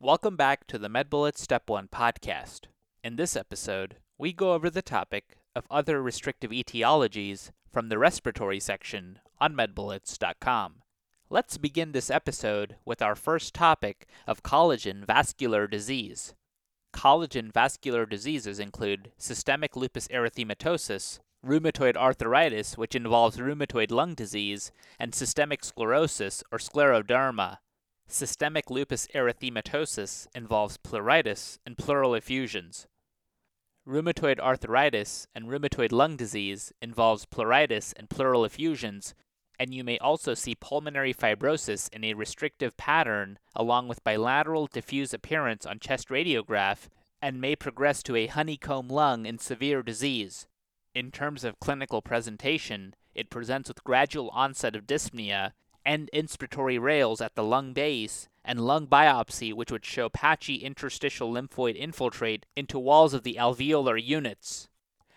Welcome back to the MedBullets Step 1 podcast. In this episode, we go over the topic of other restrictive etiologies from the respiratory section on medbullets.com. Let's begin this episode with our first topic of collagen vascular disease. Collagen vascular diseases include systemic lupus erythematosus, rheumatoid arthritis, which involves rheumatoid lung disease, and systemic sclerosis or scleroderma. Systemic lupus erythematosus involves pleuritis and pleural effusions. Rheumatoid arthritis and rheumatoid lung disease involves pleuritis and pleural effusions, and you may also see pulmonary fibrosis in a restrictive pattern along with bilateral diffuse appearance on chest radiograph and may progress to a honeycomb lung in severe disease. In terms of clinical presentation, it presents with gradual onset of dyspnea and inspiratory rales at the lung base and lung biopsy which would show patchy interstitial lymphoid infiltrate into walls of the alveolar units.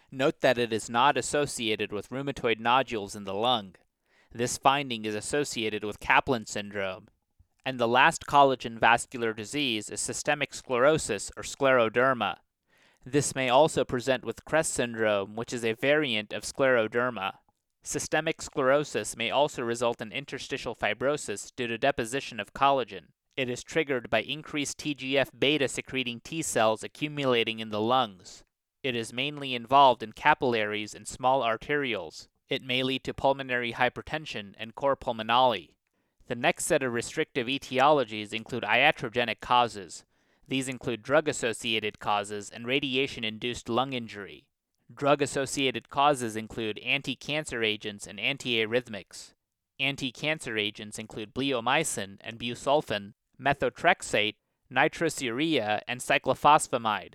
Note that it is not associated with rheumatoid nodules in the lung. This finding is associated with Caplan syndrome. And the last collagen vascular disease is systemic sclerosis or scleroderma. This may also present with CREST syndrome, which is a variant of scleroderma. Systemic sclerosis may also result in interstitial fibrosis due to deposition of collagen. It is triggered by increased TGF beta secreting T cells accumulating in the lungs. It is mainly involved in capillaries and small arterioles. It may lead to pulmonary hypertension and cor pulmonale. The next set of restrictive etiologies include iatrogenic causes. These include drug associated causes and radiation induced lung injury. Drug associated causes include anti cancer agents and antiarrhythmics. Anti cancer agents include bleomycin and busulfan, methotrexate, nitrosourea, and cyclophosphamide.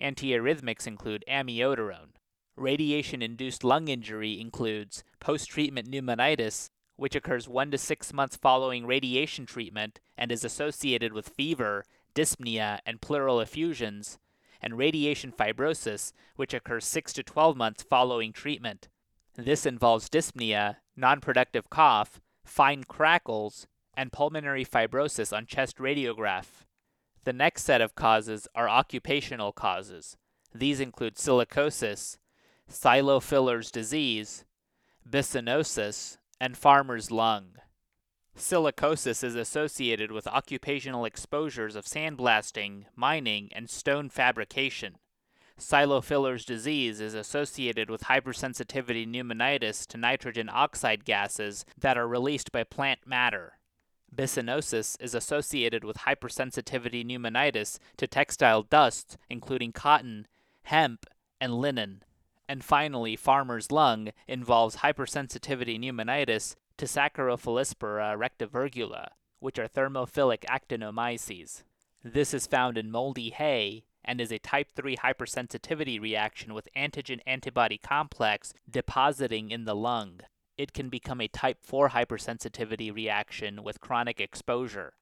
Antiarrhythmics include amiodarone. Radiation induced lung injury includes post treatment pneumonitis, which occurs 1 to 6 months following radiation treatment and is associated with fever, dyspnea, and pleural effusions, and radiation fibrosis, which occurs 6 to 12 months following treatment. This involves dyspnea, non-productive cough, fine crackles, and pulmonary fibrosis on chest radiograph. The next set of causes are occupational causes. These include silicosis, Silo filler's disease, byssinosis, and farmer's lung. Silicosis is associated with occupational exposures of sandblasting, mining, and stone fabrication. Silo filler's disease is associated with hypersensitivity pneumonitis to nitrogen oxide gases that are released by plant matter. Byssinosis is associated with hypersensitivity pneumonitis to textile dust, including cotton, hemp, and linen. And finally, farmer's lung involves hypersensitivity pneumonitis to Saccharopolyspora rectivirgula, which are thermophilic actinomyces. This is found in moldy hay and is a type 3 hypersensitivity reaction with antigen antibody complex depositing in the lung. It can become a type 4 hypersensitivity reaction with chronic exposure.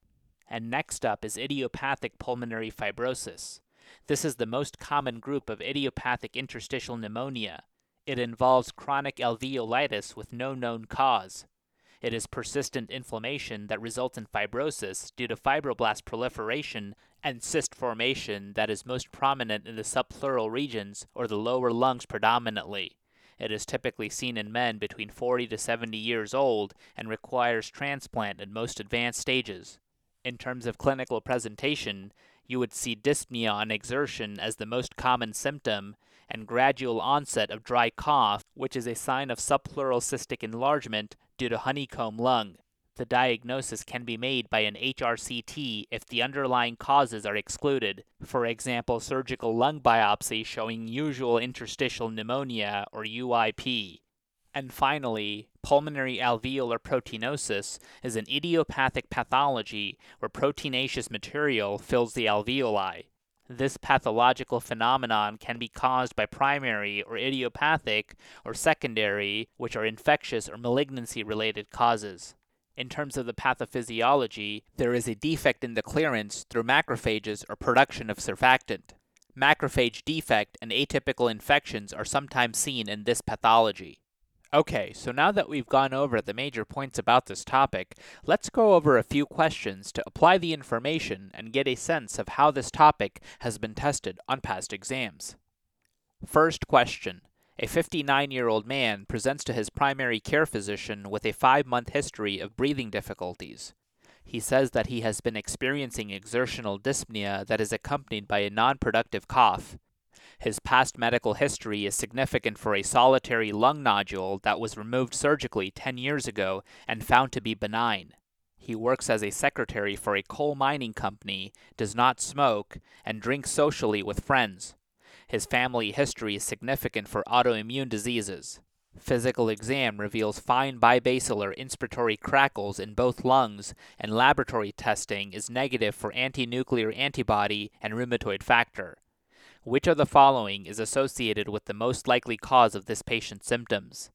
And next up is idiopathic pulmonary fibrosis. This is the most common group of idiopathic interstitial pneumonia. It involves chronic alveolitis with no known cause. It is persistent inflammation that results in fibrosis due to fibroblast proliferation and cyst formation that is most prominent in the subpleural regions or the lower lungs predominantly. It is typically seen in men between 40 to 70 years old and requires transplant in most advanced stages. In terms of clinical presentation, you would see dyspnea on exertion as the most common symptom and gradual onset of dry cough, which is a sign of subpleural cystic enlargement due to honeycomb lung. The diagnosis can be made by an HRCT if the underlying causes are excluded, for example, surgical lung biopsy showing usual interstitial pneumonia or UIP. And finally, pulmonary alveolar proteinosis is an idiopathic pathology where proteinaceous material fills the alveoli. This pathological phenomenon can be caused by primary or idiopathic or secondary, which are infectious or malignancy related causes. In terms of the pathophysiology, there is a defect in the clearance through macrophages or production of surfactant. Macrophage defect and atypical infections are sometimes seen in this pathology. Okay, so now that we've gone over the major points about this topic, let's go over a few questions to apply the information and get a sense of how this topic has been tested on past exams. First question A 59 year old man presents to his primary care physician with a five month history of breathing difficulties. He says that he has been experiencing exertional dyspnea that is accompanied by a non productive cough. His past medical history is significant for a solitary lung nodule that was removed surgically 10 years ago and found to be benign. He works as a secretary for a coal mining company, does not smoke, and drinks socially with friends. His family history is significant for autoimmune diseases. Physical exam reveals fine bibasilar inspiratory crackles in both lungs, and laboratory testing is negative for anti-nuclear antibody and rheumatoid factor. Which of the following is associated with the most likely cause of this patient's symptoms?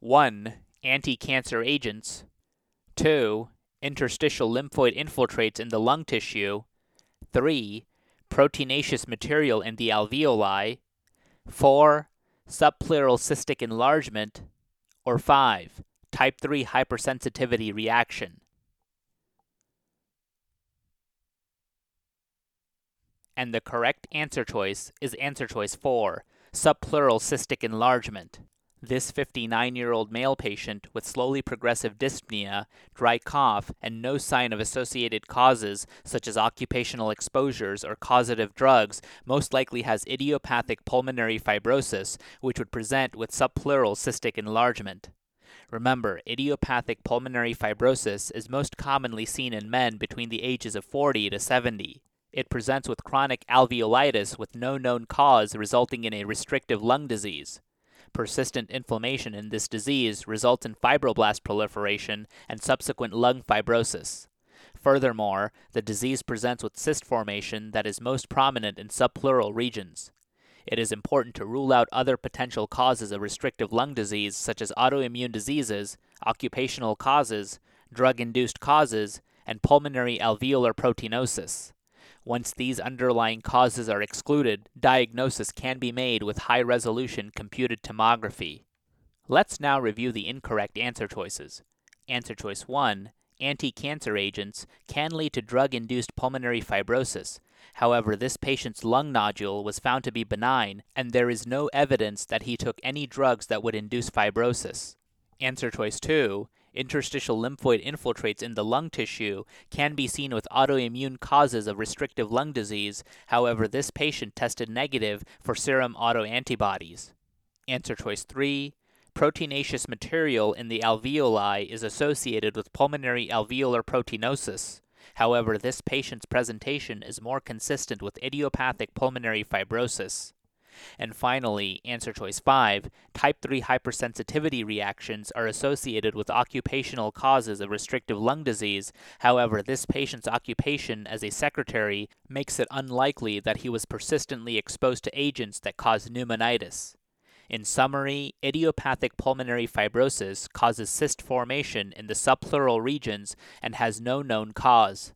1. Anti cancer agents. 2. Interstitial lymphoid infiltrates in the lung tissue. 3. Proteinaceous material in the alveoli. 4. Subpleural cystic enlargement. Or 5. Type 3 hypersensitivity reaction. And the correct answer choice is answer choice 4, subpleural cystic enlargement. This 59 year old male patient with slowly progressive dyspnea, dry cough, and no sign of associated causes such as occupational exposures or causative drugs most likely has idiopathic pulmonary fibrosis, which would present with subpleural cystic enlargement. Remember, idiopathic pulmonary fibrosis is most commonly seen in men between the ages of 40 to 70. It presents with chronic alveolitis with no known cause, resulting in a restrictive lung disease. Persistent inflammation in this disease results in fibroblast proliferation and subsequent lung fibrosis. Furthermore, the disease presents with cyst formation that is most prominent in subpleural regions. It is important to rule out other potential causes of restrictive lung disease, such as autoimmune diseases, occupational causes, drug induced causes, and pulmonary alveolar proteinosis. Once these underlying causes are excluded, diagnosis can be made with high resolution computed tomography. Let's now review the incorrect answer choices. Answer choice 1 Anti cancer agents can lead to drug induced pulmonary fibrosis. However, this patient's lung nodule was found to be benign, and there is no evidence that he took any drugs that would induce fibrosis. Answer choice 2 Interstitial lymphoid infiltrates in the lung tissue can be seen with autoimmune causes of restrictive lung disease. However, this patient tested negative for serum autoantibodies. Answer choice 3. Proteinaceous material in the alveoli is associated with pulmonary alveolar proteinosis. However, this patient's presentation is more consistent with idiopathic pulmonary fibrosis. And finally, answer choice 5 type 3 hypersensitivity reactions are associated with occupational causes of restrictive lung disease. However, this patient's occupation as a secretary makes it unlikely that he was persistently exposed to agents that cause pneumonitis. In summary, idiopathic pulmonary fibrosis causes cyst formation in the subpleural regions and has no known cause.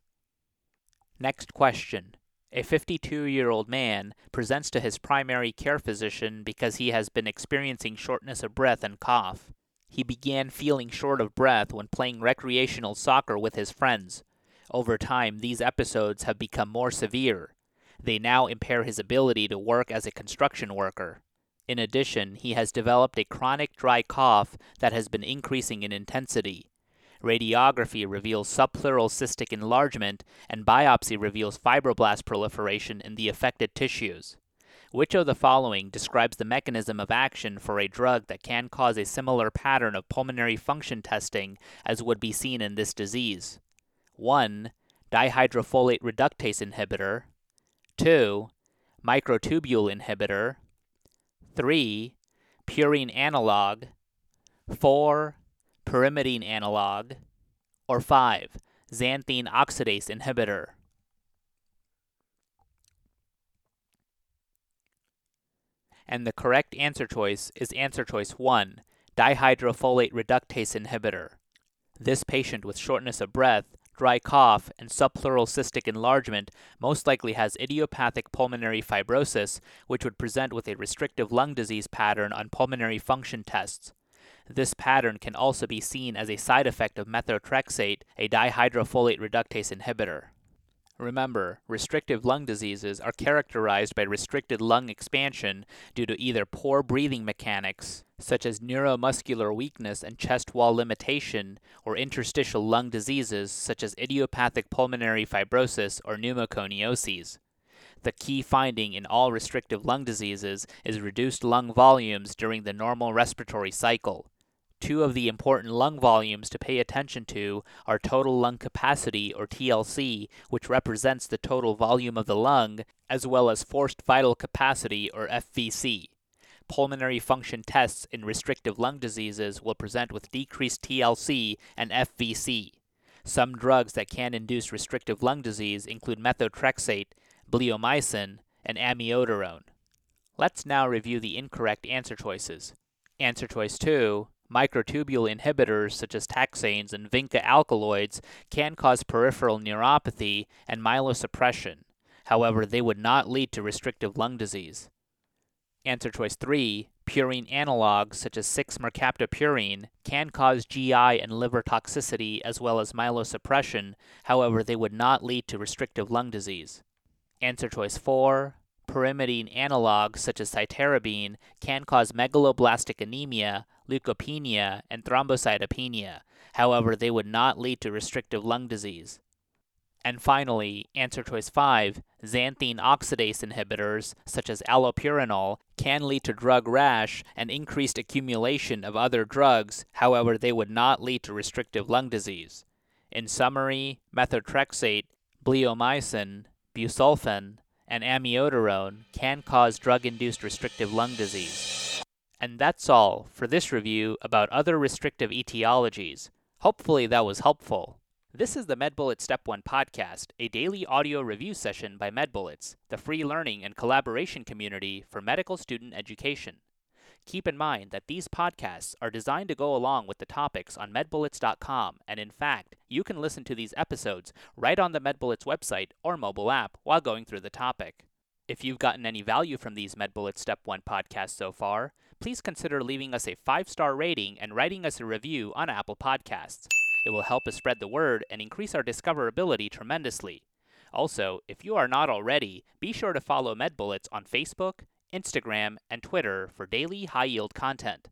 Next question a 52 year old man presents to his primary care physician because he has been experiencing shortness of breath and cough. He began feeling short of breath when playing recreational soccer with his friends. Over time, these episodes have become more severe. They now impair his ability to work as a construction worker. In addition, he has developed a chronic dry cough that has been increasing in intensity. Radiography reveals subpleural cystic enlargement, and biopsy reveals fibroblast proliferation in the affected tissues. Which of the following describes the mechanism of action for a drug that can cause a similar pattern of pulmonary function testing as would be seen in this disease? 1. Dihydrofolate reductase inhibitor. 2. Microtubule inhibitor. 3. Purine analog. 4 pyrimidine analog, or 5. Xanthine oxidase inhibitor. And the correct answer choice is answer choice 1, dihydrofolate reductase inhibitor. This patient with shortness of breath, dry cough, and subpleural cystic enlargement most likely has idiopathic pulmonary fibrosis, which would present with a restrictive lung disease pattern on pulmonary function tests. This pattern can also be seen as a side effect of methotrexate, a dihydrofolate reductase inhibitor. Remember, restrictive lung diseases are characterized by restricted lung expansion due to either poor breathing mechanics, such as neuromuscular weakness and chest wall limitation, or interstitial lung diseases such as idiopathic pulmonary fibrosis or pneumoconiosis. The key finding in all restrictive lung diseases is reduced lung volumes during the normal respiratory cycle. Two of the important lung volumes to pay attention to are total lung capacity, or TLC, which represents the total volume of the lung, as well as forced vital capacity, or FVC. Pulmonary function tests in restrictive lung diseases will present with decreased TLC and FVC. Some drugs that can induce restrictive lung disease include methotrexate, bleomycin, and amiodarone. Let's now review the incorrect answer choices. Answer choice 2 Microtubule inhibitors such as taxanes and vinca alkaloids can cause peripheral neuropathy and myelosuppression. However, they would not lead to restrictive lung disease. Answer choice 3 Purine analogs such as 6-mercaptopurine can cause GI and liver toxicity as well as myelosuppression. However, they would not lead to restrictive lung disease. Answer choice 4 pyrimidine analogs such as cytarabine can cause megaloblastic anemia, leukopenia, and thrombocytopenia. However, they would not lead to restrictive lung disease. And finally, answer choice 5, xanthine oxidase inhibitors, such as allopurinol, can lead to drug rash and increased accumulation of other drugs, however, they would not lead to restrictive lung disease. In summary, methotrexate, bleomycin, busulfan, and amiodarone can cause drug induced restrictive lung disease. And that's all for this review about other restrictive etiologies. Hopefully, that was helpful. This is the MedBullets Step 1 podcast, a daily audio review session by MedBullets, the free learning and collaboration community for medical student education. Keep in mind that these podcasts are designed to go along with the topics on medbullets.com, and in fact, you can listen to these episodes right on the MedBullets website or mobile app while going through the topic. If you've gotten any value from these MedBullets Step 1 podcasts so far, please consider leaving us a five star rating and writing us a review on Apple Podcasts. It will help us spread the word and increase our discoverability tremendously. Also, if you are not already, be sure to follow MedBullets on Facebook, Instagram, and Twitter for daily high yield content.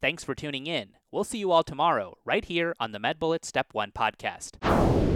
Thanks for tuning in. We'll see you all tomorrow, right here on the MedBullet Step 1 podcast.